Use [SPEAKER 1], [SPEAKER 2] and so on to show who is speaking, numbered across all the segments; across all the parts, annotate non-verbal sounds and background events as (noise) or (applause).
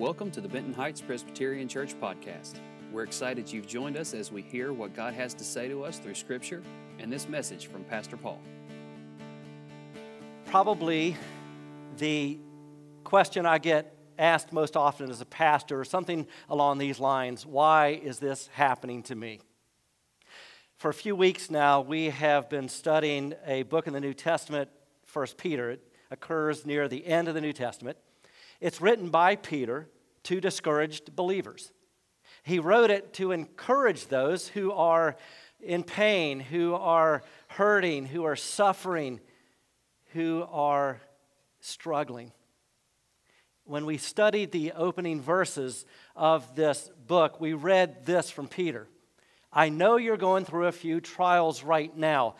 [SPEAKER 1] Welcome to the Benton Heights Presbyterian Church podcast. We're excited you've joined us as we hear what God has to say to us through Scripture and this message from Pastor Paul.
[SPEAKER 2] Probably the question I get asked most often as a pastor, or something along these lines why is this happening to me? For a few weeks now, we have been studying a book in the New Testament, 1 Peter. It occurs near the end of the New Testament. It's written by Peter to discouraged believers. He wrote it to encourage those who are in pain, who are hurting, who are suffering, who are struggling. When we studied the opening verses of this book, we read this from Peter I know you're going through a few trials right now.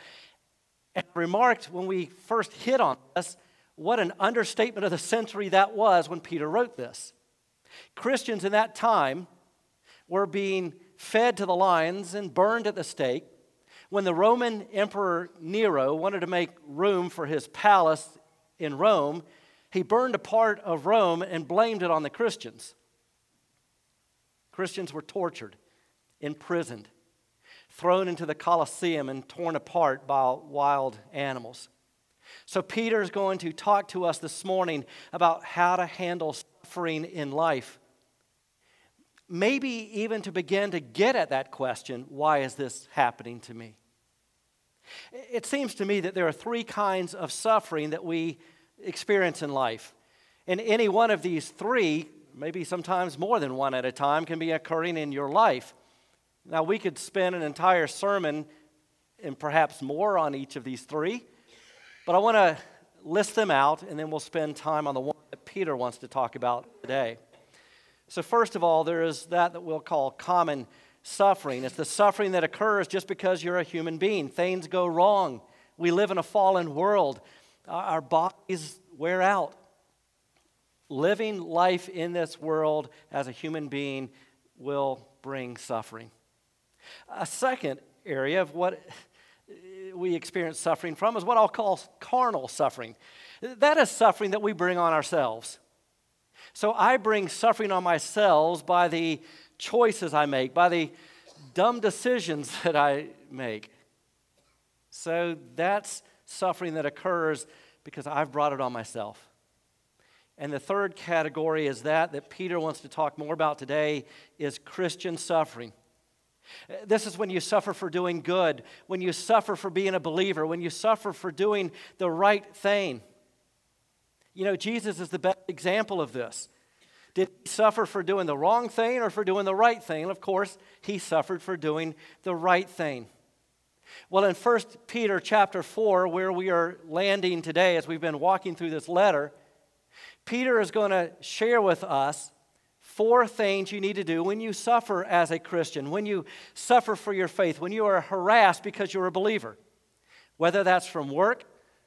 [SPEAKER 2] And remarked when we first hit on this what an understatement of the century that was when Peter wrote this. Christians in that time were being fed to the lions and burned at the stake. When the Roman Emperor Nero wanted to make room for his palace in Rome, he burned a part of Rome and blamed it on the Christians. Christians were tortured, imprisoned, thrown into the Colosseum, and torn apart by wild animals. So, Peter is going to talk to us this morning about how to handle suffering in life. Maybe even to begin to get at that question why is this happening to me? It seems to me that there are three kinds of suffering that we experience in life. And any one of these three, maybe sometimes more than one at a time, can be occurring in your life. Now, we could spend an entire sermon and perhaps more on each of these three. But I want to list them out, and then we'll spend time on the one that Peter wants to talk about today. So, first of all, there is that that we'll call common suffering. It's the suffering that occurs just because you're a human being. Things go wrong. We live in a fallen world. Our bodies wear out. Living life in this world as a human being will bring suffering. A second area of what we experience suffering from is what I'll call carnal suffering. That is suffering that we bring on ourselves. So I bring suffering on myself by the choices I make, by the dumb decisions (laughs) that I make. So that's suffering that occurs because I've brought it on myself. And the third category is that that Peter wants to talk more about today is Christian suffering. This is when you suffer for doing good, when you suffer for being a believer, when you suffer for doing the right thing. You know, Jesus is the best example of this. Did he suffer for doing the wrong thing or for doing the right thing? Of course, he suffered for doing the right thing. Well, in 1 Peter chapter 4, where we are landing today as we've been walking through this letter, Peter is going to share with us four things you need to do when you suffer as a Christian, when you suffer for your faith, when you are harassed because you're a believer. Whether that's from work,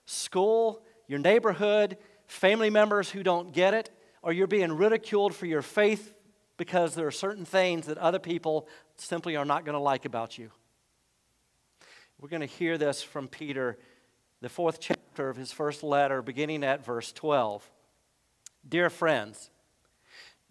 [SPEAKER 2] school, your neighborhood, family members who don't get it, or you're being ridiculed for your faith because there are certain things that other people simply are not going to like about you. We're going to hear this from Peter, the fourth chapter of his first letter, beginning at verse 12. Dear friends,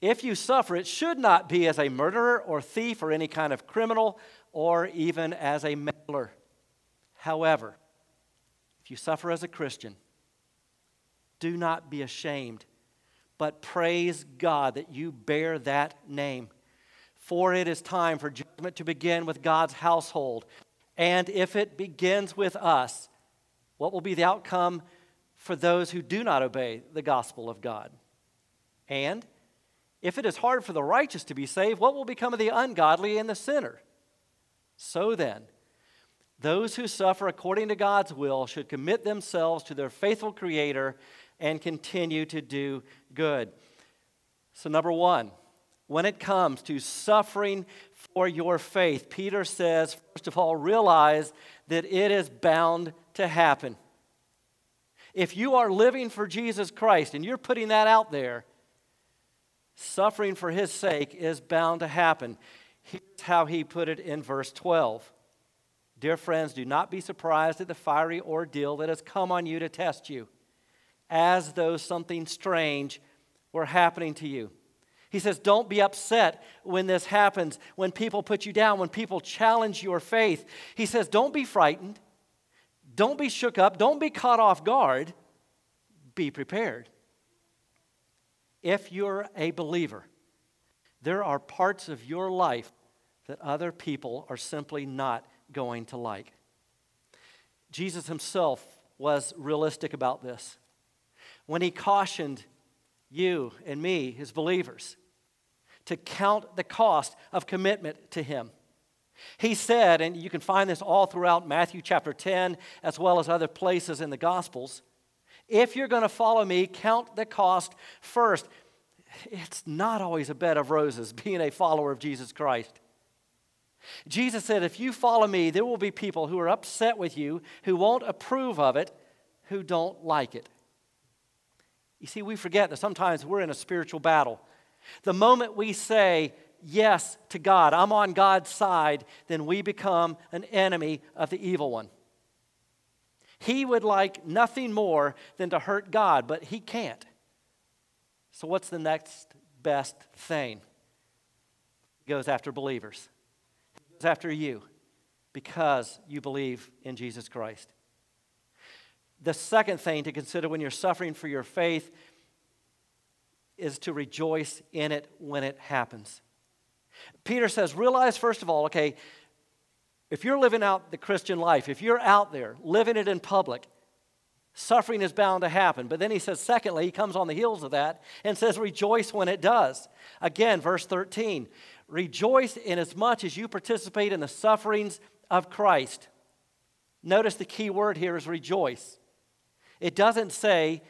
[SPEAKER 2] If you suffer, it should not be as a murderer or thief or any kind of criminal or even as a meddler. However, if you suffer as a Christian, do not be ashamed, but praise God that you bear that name. For it is time for judgment to begin with God's household. And if it begins with us, what will be the outcome for those who do not obey the gospel of God? And if it is hard for the righteous to be saved, what will become of the ungodly and the sinner? So then, those who suffer according to God's will should commit themselves to their faithful Creator and continue to do good. So, number one, when it comes to suffering for your faith, Peter says, first of all, realize that it is bound to happen. If you are living for Jesus Christ and you're putting that out there, suffering for his sake is bound to happen. Here's how he put it in verse 12 Dear friends, do not be surprised at the fiery ordeal that has come on you to test you, as though something strange were happening to you. He says, Don't be upset when this happens, when people put you down, when people challenge your faith. He says, Don't be frightened. Don't be shook up. Don't be caught off guard. Be prepared. If you're a believer, there are parts of your life that other people are simply not going to like. Jesus himself was realistic about this. When he cautioned you and me, his believers, to count the cost of commitment to him. He said, and you can find this all throughout Matthew chapter 10, as well as other places in the Gospels if you're going to follow me, count the cost first. It's not always a bed of roses (laughs) being a follower of Jesus Christ. Jesus said, If you follow me, there will be people who are upset with you, who won't approve of it, who don't like it. You see, we forget that sometimes we're in a spiritual battle. The moment we say yes to God, I'm on God's side, then we become an enemy of the evil one. He would like nothing more than to hurt God, but he can't. So, what's the next best thing? He goes after believers he goes after you because you believe in Jesus Christ. The second thing to consider when you're suffering for your faith is to rejoice in it when it happens. Peter says, realize first of all, okay, if you're living out the Christian life, if you're out there living it in public, suffering is bound to happen. But then he says, secondly, he comes on the heels of that and says, rejoice when it does. Again, verse 13, Rejoice inasmuch as you participate in the sufferings of Christ. Notice the key word here is rejoice. It doesn't say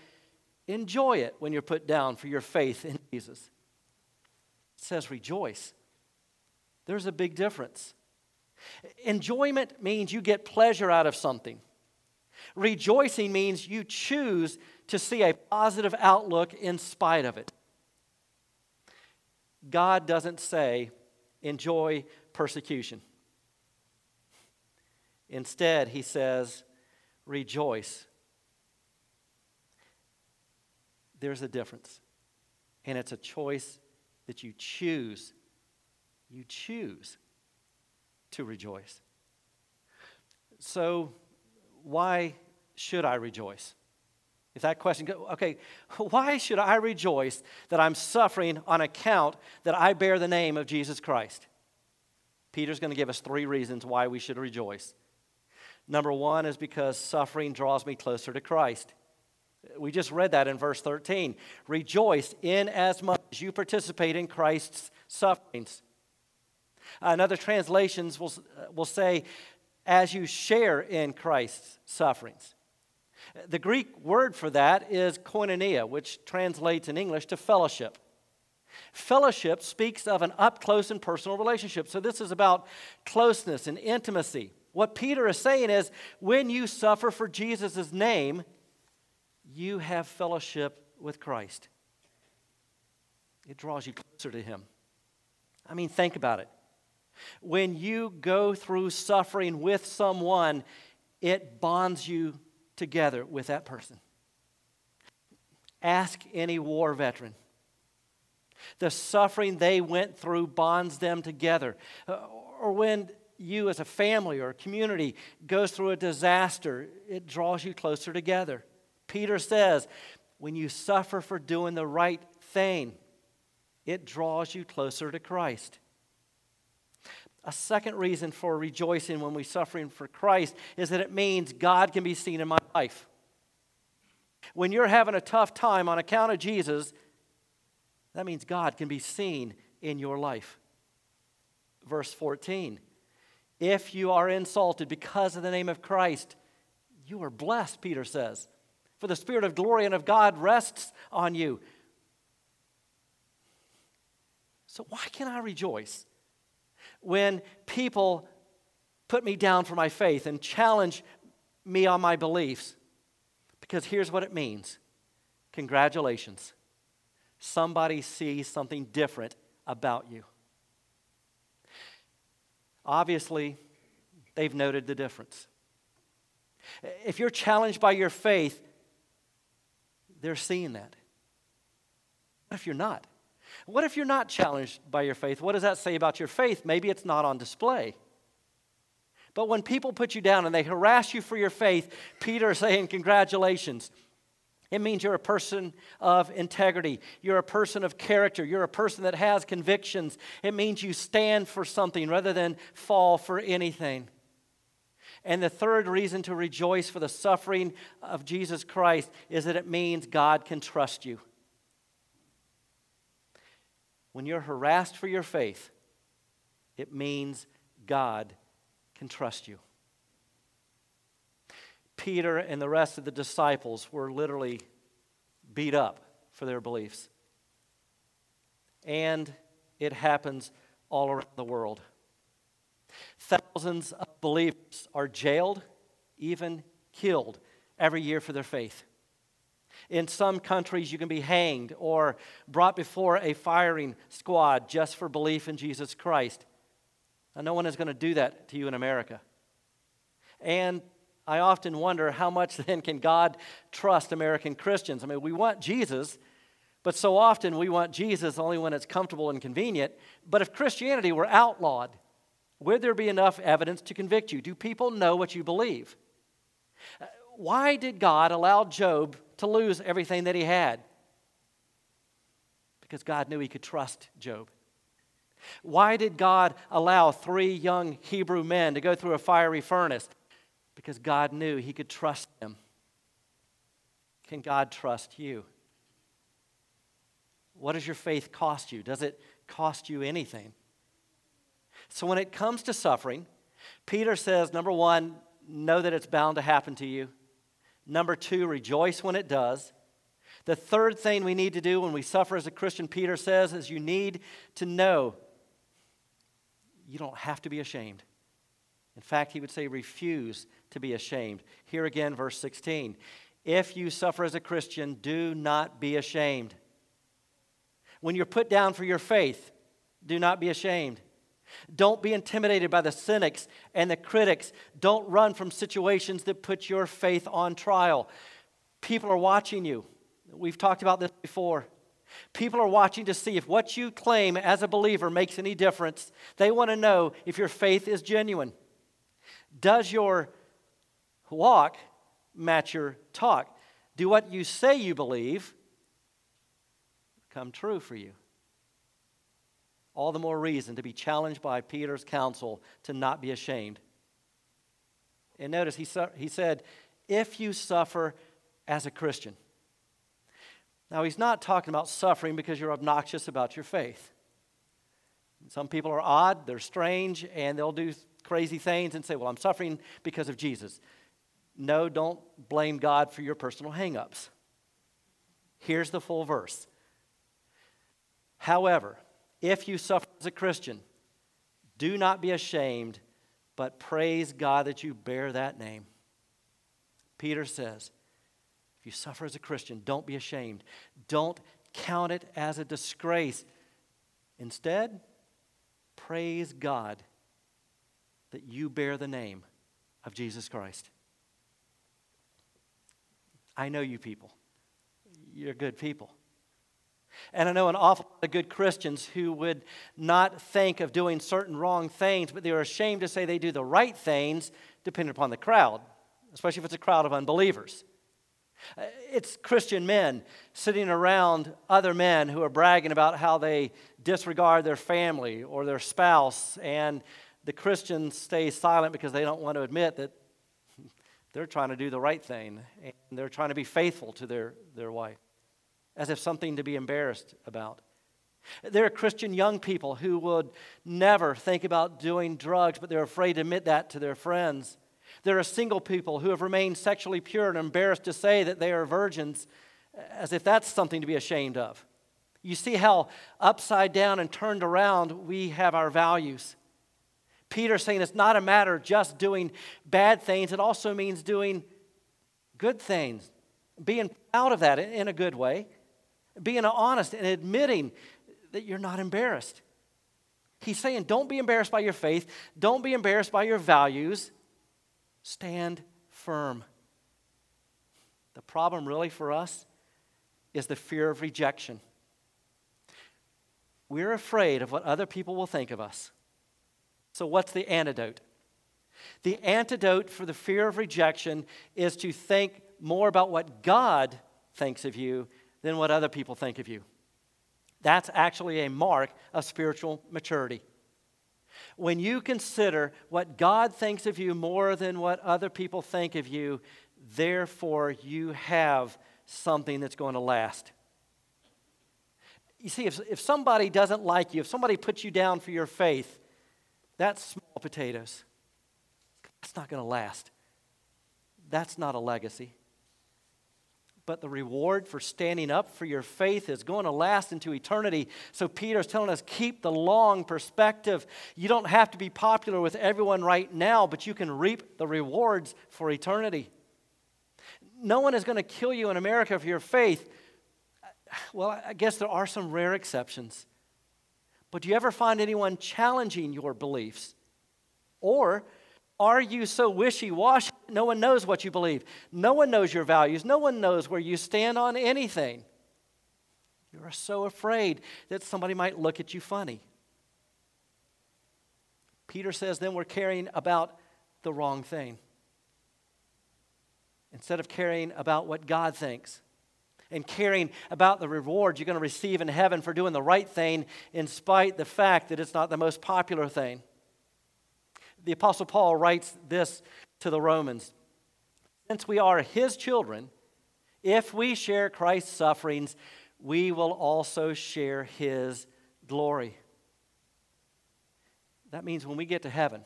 [SPEAKER 2] enjoy it when you're put down for your faith in Jesus. It says rejoice. There's a big difference. Enjoyment means you get pleasure out of something. Rejoicing means you choose to see a positive outlook in spite of it. God doesn't say, enjoy persecution. Instead, he says, rejoice. There's a difference. And it's a choice that you choose. You choose to rejoice. So, why should I rejoice? If that question, okay, (laughs) why should I rejoice that I'm suffering on account that I bear the name of Jesus Christ? Peter's going to give us three reasons why we should rejoice. Number one is because suffering draws me closer to Christ. We just read that in verse 13. Rejoice in as much as you participate in Christ's sufferings. Uh, Another translations will, uh, will say, as you share in Christ's sufferings. Uh, the Greek word for that is koinonia, which translates in English to fellowship. Fellowship speaks of an up close and personal relationship. So, this is about closeness and intimacy. What Peter is saying is when you suffer for Jesus' name, you have fellowship with Christ. It draws you closer to Him. I mean, think about it. When you go through suffering with someone, it bonds you together with that person. Ask any war veteran. The suffering they went through bonds them together. Uh, or when you, as a family or a community, goes through a disaster, it draws you closer together. Peter says, when you suffer for doing the right thing, it draws you closer to Christ. A second reason for rejoicing when we're suffering for Christ is that it means God can be seen in my life. When you're having a tough time on account of Jesus, that means God can be seen in your life. Verse 14 If you are insulted because of the name of Christ, you are blessed, Peter says, for the Spirit of glory and of God rests on you. So, why can I rejoice when people put me down for my faith and challenge me on my beliefs? Because here's what it means congratulations. Somebody sees something different about you. Obviously, they've noted the difference. If you're challenged by your faith, they're seeing that. What if you're not? What if you're not challenged by your faith? What does that say about your faith? Maybe it's not on display. But when people put you down and they harass you for your faith, Peter is saying, Congratulations. It means you're a person of integrity. You're a person of character. You're a person that has convictions. It means you stand for something rather than fall for anything. And the third reason to rejoice for the suffering of Jesus Christ is that it means God can trust you. When you're harassed for your faith, it means God can trust you. Peter and the rest of the disciples were literally beat up for their beliefs. And it happens all around the world. Thousands of believers are jailed, even killed, every year for their faith. In some countries, you can be hanged or brought before a firing squad just for belief in Jesus Christ. And no one is going to do that to you in America. And I often wonder how much (laughs) then can God trust American Christians? I mean, we want Jesus, but so often we want Jesus only when it's comfortable and convenient. But if Christianity were outlawed, would there be enough evidence to convict you? Do people know what you believe? Uh, why did God allow Job to lose everything that he had? Because God knew he could trust Job. Why did God allow three young Hebrew men to go through a fiery furnace? Because God knew he could trust them. Can God trust you? What does your faith cost you? Does it cost you anything? So when it comes to suffering, Peter says, number one, know that it's bound to happen to you. Number two, rejoice when it does. The third thing we need to do when we suffer as a Christian, Peter says, is you need to know you don't have to be ashamed. In fact, he would say, refuse to be ashamed. Here again, verse 16. If you suffer as a Christian, do not be ashamed. When you're put down for your faith, do not be ashamed. Don't be intimidated by the cynics and the critics. Don't run from situations that put your faith on trial. People are watching you. We've talked about this before. People are watching to see if what you claim as a believer makes any difference. They want to know if your faith is genuine. Does your walk match your talk? Do what you say you believe come true for you? All the more reason to be challenged by Peter's counsel to not be ashamed. And notice he, su- he said, if you suffer as a Christian. Now, he's not talking about suffering because you're obnoxious about your faith. Some people are odd, they're strange, and they'll do crazy things and say, Well, I'm suffering because of Jesus. No, don't blame God for your personal hangups. Here's the full verse. However, if you suffer as a Christian, do not be ashamed, but praise God that you bear that name. Peter says, if you suffer as a Christian, don't be ashamed. Don't count it as a disgrace. Instead, praise God that you bear the name of Jesus Christ. I know you people. You're good people. And I know an awful lot of good Christians who would not think of doing certain wrong things, but they're ashamed to say they do the right things depending upon the crowd, especially if it's a crowd of unbelievers. Uh, it's Christian men sitting around other men who are bragging about how they disregard their family or their spouse, and the Christians stay silent because they don't want to admit that (laughs) they're trying to do the right thing and they're trying to be faithful to their, their wife as if something to be embarrassed about. There are Christian young people who would never think about doing drugs, but they're afraid to admit that to their friends. There are single people who have remained sexually pure and embarrassed to say that they are virgins, as if that's something to be ashamed of. You see how upside down and turned around we have our values. Peter's saying it's not a matter of just doing bad things, it also means doing good things, being proud of that in a good way, being honest and admitting that you're not embarrassed. He's saying, don't be embarrassed by your faith, don't be embarrassed by your values, stand firm. The problem, really, for us is the fear of rejection. We're afraid of what other people will think of us. So, what's the antidote? The antidote for the fear of rejection is to think more about what God thinks of you than what other people think of you. That's actually a mark of spiritual maturity. When you consider what God thinks of you more than what other people think of you, therefore you have something that's going to last. You see, if, if somebody doesn't like you, if somebody puts you down for your faith, that's small potatoes. That's not going to last. That's not a legacy. But the reward for standing up for your faith is going to last into eternity. So Peter's telling us keep the long perspective. You don't have to be popular with everyone right now, but you can reap the rewards for eternity. No one is going to kill you in America for your faith. Well, I guess there are some rare exceptions. But do you ever find anyone challenging your beliefs? Or are you so wishy washy? No one knows what you believe. No one knows your values. No one knows where you stand on anything. You are so afraid that somebody might look at you funny. Peter says then we're caring about the wrong thing. Instead of caring about what God thinks and caring about the rewards you're going to receive in heaven for doing the right thing in spite the fact that it's not the most popular thing. The apostle Paul writes this to the Romans. Since we are his children, if we share Christ's sufferings, we will also share his glory. That means when we get to heaven,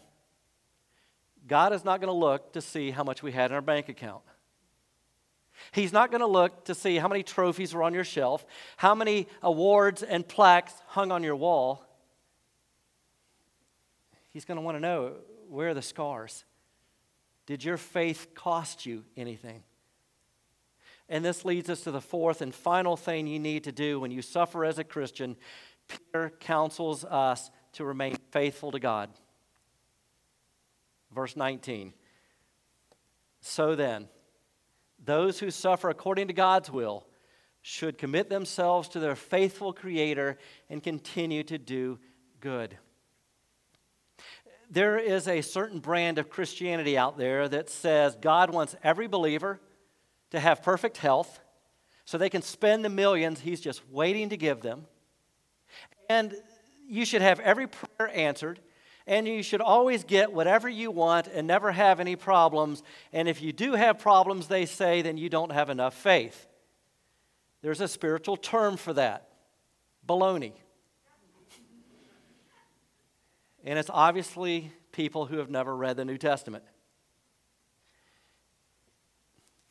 [SPEAKER 2] God is not going to look to see how much we had in our bank account. He's not going to look to see how many trophies were on your shelf, how many awards and plaques hung on your wall. He's going to want to know where are the scars? Did your faith cost you anything? And this leads us to the fourth and final thing you need to do when you suffer as a Christian. Peter counsels us to remain faithful to God. Verse 19. So then, those who suffer according to God's will should commit themselves to their faithful Creator and continue to do good. There is a certain brand of Christianity out there that says God wants every believer to have perfect health so they can spend the millions He's just waiting to give them. And you should have every prayer answered and you should always get whatever you want and never have any problems. And if you do have problems, they say, then you don't have enough faith. There's a spiritual term for that baloney. And it's obviously people who have never read the New Testament.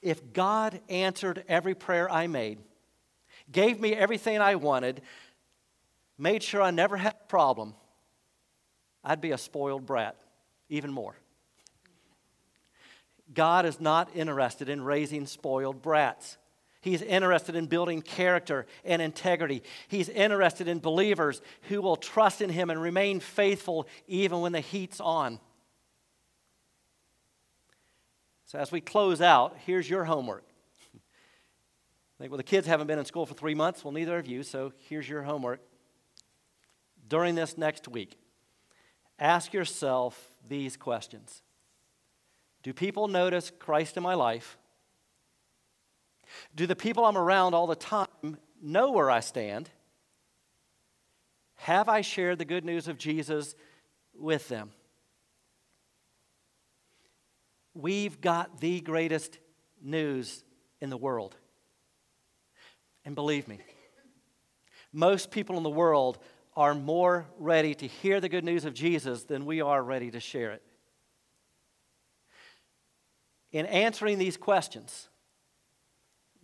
[SPEAKER 2] If God answered every prayer I made, gave me everything I wanted, made sure I never had a problem, I'd be a spoiled brat, even more. God is not interested in raising spoiled brats. He's interested in building character and integrity. He's interested in believers who will trust in Him and remain faithful even when the heat's on. So, as we close out, here's your homework. (laughs) I think, well, the kids haven't been in school for three months. Well, neither of you, so here's your homework. During this next week, ask yourself these questions Do people notice Christ in my life? Do the people I'm around all the time know where I stand? Have I shared the good news of Jesus with them? We've got the greatest news in the world. And believe me, most people in the world are more ready to hear the good news of Jesus than we are ready to share it. In answering these questions,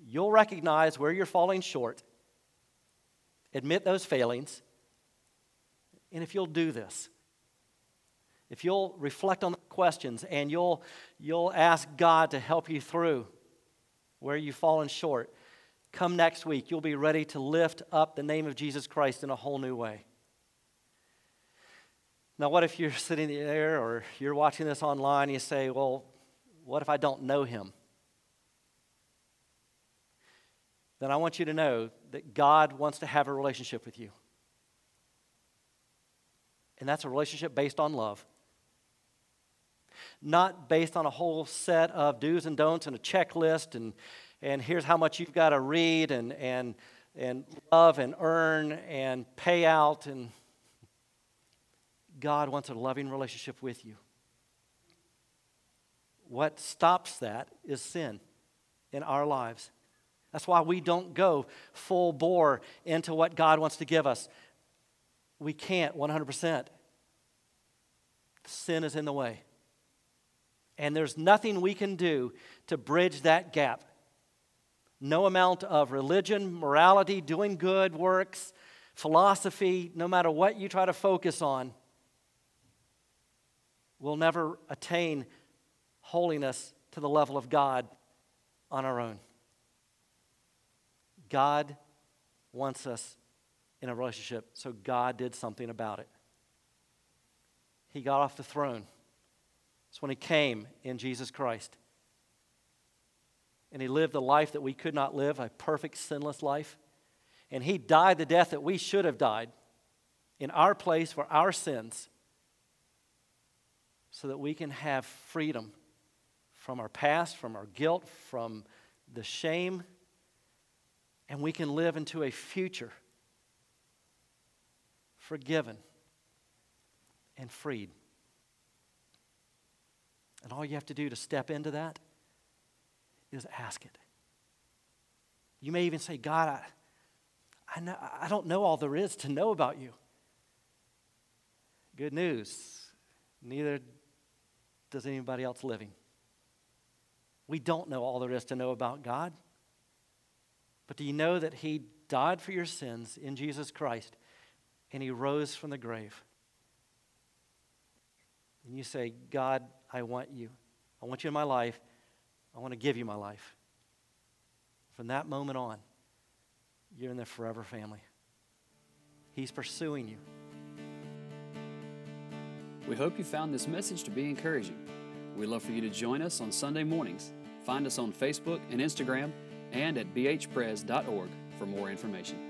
[SPEAKER 2] you'll recognize where you're falling short admit those failings, and if you'll do this, if you'll reflect on the questions and you'll, you'll ask God to help you through where you've fallen short, come next week, you'll be ready to lift up the name of Jesus Christ in a whole new way. Now, what if you're sitting there or you're watching this online and you say, well, what if I don't know him? Then I want you to know that God wants to have a relationship with you. And that's a relationship based on love. Not based on a whole set of do's and don'ts and a checklist and, and here's how much you've got to read and, and, and love and earn and pay out and God wants a loving relationship with you. What stops that is sin in our lives. That's why we don't go full bore into what God wants to give us. We can't 100%. Sin is in the way. And there's nothing we can do to bridge that gap. No amount of religion, morality, doing good works, philosophy, no matter what you try to focus on, will never attain holiness to the level of God on our own. God wants us in a relationship, so God did something about it. He got off the throne. It's when He came in Jesus Christ. And He lived a life that we could not live, a perfect, sinless life. And He died the death that we should have died in our place for our sins so that we can have freedom from our past, from our guilt, from the shame, and we can live into a future forgiven and freed. And all you have to do to step into that is ask it. You may even say, God, I, I, know, I don't know all there is to know about you. Good news. Neither does anybody else living. We don't know all there is to know about God. But do you know that He died for your sins in Jesus Christ and He rose from the grave? And you say, God, I want you. I want you in my life. I want to give you my life. From that moment on, you're in the forever family. He's pursuing you.
[SPEAKER 1] We hope you found this message to be encouraging. We'd love for you to join us on Sunday mornings. Find us on Facebook and Instagram and at bhpres.org for more information.